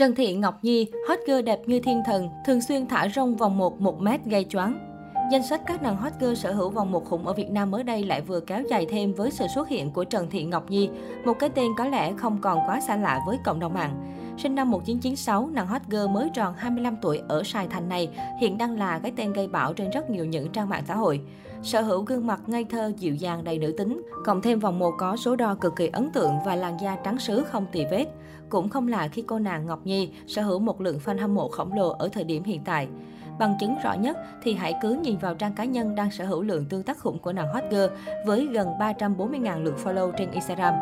Trần Thị Ngọc Nhi, hot girl đẹp như thiên thần, thường xuyên thả rong vòng một 1 mét gây choáng. Danh sách các nàng hot girl sở hữu vòng một khủng ở Việt Nam mới đây lại vừa kéo dài thêm với sự xuất hiện của Trần Thị Ngọc Nhi, một cái tên có lẽ không còn quá xa lạ với cộng đồng mạng. Sinh năm 1996, nàng hot girl mới tròn 25 tuổi ở Sài Thành này hiện đang là cái tên gây bão trên rất nhiều những trang mạng xã hội. Sở hữu gương mặt ngây thơ, dịu dàng, đầy nữ tính, cộng thêm vòng một có số đo cực kỳ ấn tượng và làn da trắng sứ không tì vết. Cũng không lạ khi cô nàng Ngọc Nhi sở hữu một lượng fan hâm mộ khổng lồ ở thời điểm hiện tại. Bằng chứng rõ nhất thì hãy cứ nhìn vào trang cá nhân đang sở hữu lượng tương tác khủng của nàng hot girl với gần 340.000 lượt follow trên Instagram.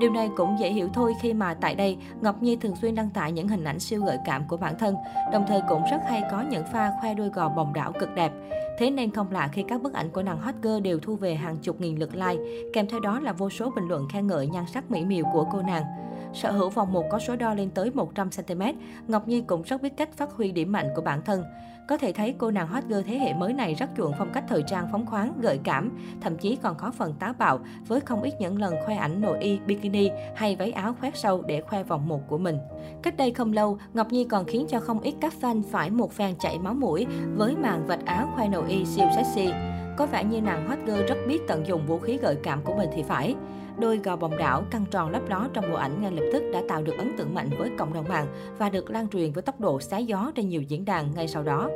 Điều này cũng dễ hiểu thôi khi mà tại đây, Ngọc Nhi thường xuyên đăng tải những hình ảnh siêu gợi cảm của bản thân, đồng thời cũng rất hay có những pha khoe đôi gò bồng đảo cực đẹp. Thế nên không lạ khi các bức ảnh của nàng hot girl đều thu về hàng chục nghìn lượt like, kèm theo đó là vô số bình luận khen ngợi nhan sắc mỹ miều của cô nàng. Sở hữu vòng một có số đo lên tới 100cm, Ngọc Nhi cũng rất biết cách phát huy điểm mạnh của bản thân. Có thể thấy cô nàng hot girl thế hệ mới này rất chuộng phong cách thời trang phóng khoáng, gợi cảm, thậm chí còn có phần táo bạo với không ít những lần khoe ảnh nội y, bikini hay váy áo khoét sâu để khoe vòng một của mình. Cách đây không lâu, Ngọc Nhi còn khiến cho không ít các fan phải một phen chảy máu mũi với màn vạch áo khoe nội y siêu sexy. Có vẻ như nàng hot girl rất biết tận dụng vũ khí gợi cảm của mình thì phải. Đôi gò bồng đảo căng tròn lấp ló trong bộ ảnh ngay lập tức đã tạo được ấn tượng mạnh với cộng đồng mạng và được lan truyền với tốc độ xé gió trên nhiều diễn đàn ngay sau đó.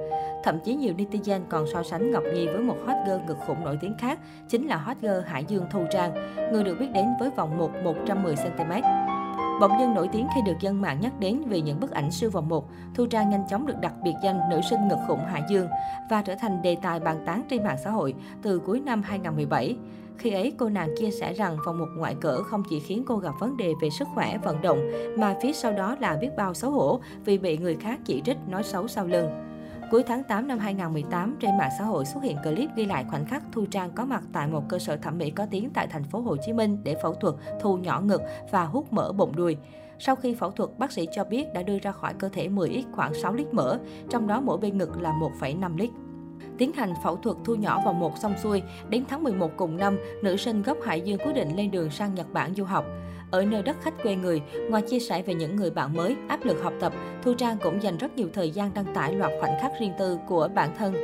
Thậm chí nhiều netizen còn so sánh Ngọc Nhi với một hot girl ngực khủng nổi tiếng khác, chính là hot girl Hải Dương Thu Trang, người được biết đến với vòng 1 110cm. Bỗng dưng nổi tiếng khi được dân mạng nhắc đến vì những bức ảnh siêu vòng 1, Thu Trang nhanh chóng được đặc biệt danh nữ sinh ngực khủng Hải Dương và trở thành đề tài bàn tán trên mạng xã hội từ cuối năm 2017. Khi ấy, cô nàng chia sẻ rằng vòng một ngoại cỡ không chỉ khiến cô gặp vấn đề về sức khỏe, vận động, mà phía sau đó là biết bao xấu hổ vì bị người khác chỉ trích nói xấu sau lưng. Cuối tháng 8 năm 2018, trên mạng xã hội xuất hiện clip ghi lại khoảnh khắc Thu Trang có mặt tại một cơ sở thẩm mỹ có tiếng tại thành phố Hồ Chí Minh để phẫu thuật thu nhỏ ngực và hút mỡ bụng đùi. Sau khi phẫu thuật, bác sĩ cho biết đã đưa ra khỏi cơ thể 10 x khoảng 6 lít mỡ, trong đó mỗi bên ngực là 1,5 lít. Tiến hành phẫu thuật thu nhỏ vào một xong xuôi, đến tháng 11 cùng năm, nữ sinh gốc Hải Dương quyết định lên đường sang Nhật Bản du học. Ở nơi đất khách quê người, ngoài chia sẻ về những người bạn mới, áp lực học tập, Thu Trang cũng dành rất nhiều thời gian đăng tải loạt khoảnh khắc riêng tư của bản thân.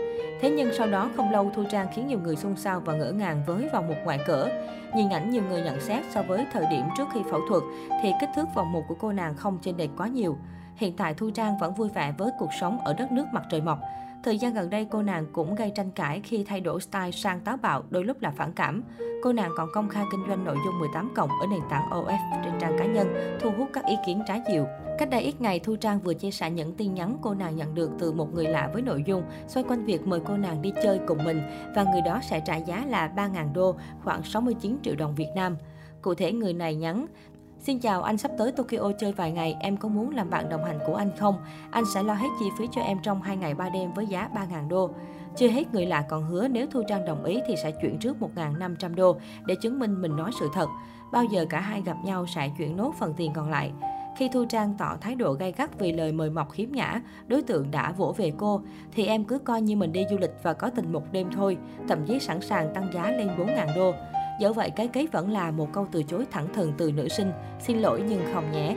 Thế nhưng sau đó không lâu Thu Trang khiến nhiều người xôn xao và ngỡ ngàng với vòng một ngoại cỡ. Nhìn ảnh nhiều người nhận xét so với thời điểm trước khi phẫu thuật thì kích thước vòng một của cô nàng không chênh lệch quá nhiều. Hiện tại Thu Trang vẫn vui vẻ với cuộc sống ở đất nước mặt trời mọc. Thời gian gần đây, cô nàng cũng gây tranh cãi khi thay đổi style sang táo bạo, đôi lúc là phản cảm. Cô nàng còn công khai kinh doanh nội dung 18 cộng ở nền tảng OF trên trang cá nhân, thu hút các ý kiến trái chiều. Cách đây ít ngày, Thu Trang vừa chia sẻ những tin nhắn cô nàng nhận được từ một người lạ với nội dung xoay quanh việc mời cô nàng đi chơi cùng mình và người đó sẽ trả giá là 3.000 đô, khoảng 69 triệu đồng Việt Nam. Cụ thể người này nhắn, Xin chào, anh sắp tới Tokyo chơi vài ngày, em có muốn làm bạn đồng hành của anh không? Anh sẽ lo hết chi phí cho em trong 2 ngày 3 đêm với giá 3.000 đô. Chưa hết người lạ còn hứa nếu Thu Trang đồng ý thì sẽ chuyển trước 1.500 đô để chứng minh mình nói sự thật. Bao giờ cả hai gặp nhau sẽ chuyển nốt phần tiền còn lại. Khi Thu Trang tỏ thái độ gay gắt vì lời mời mọc khiếm nhã, đối tượng đã vỗ về cô, thì em cứ coi như mình đi du lịch và có tình một đêm thôi, thậm chí sẵn sàng tăng giá lên 4.000 đô. Dẫu vậy, cái kết vẫn là một câu từ chối thẳng thừng từ nữ sinh. Xin lỗi nhưng không nhé.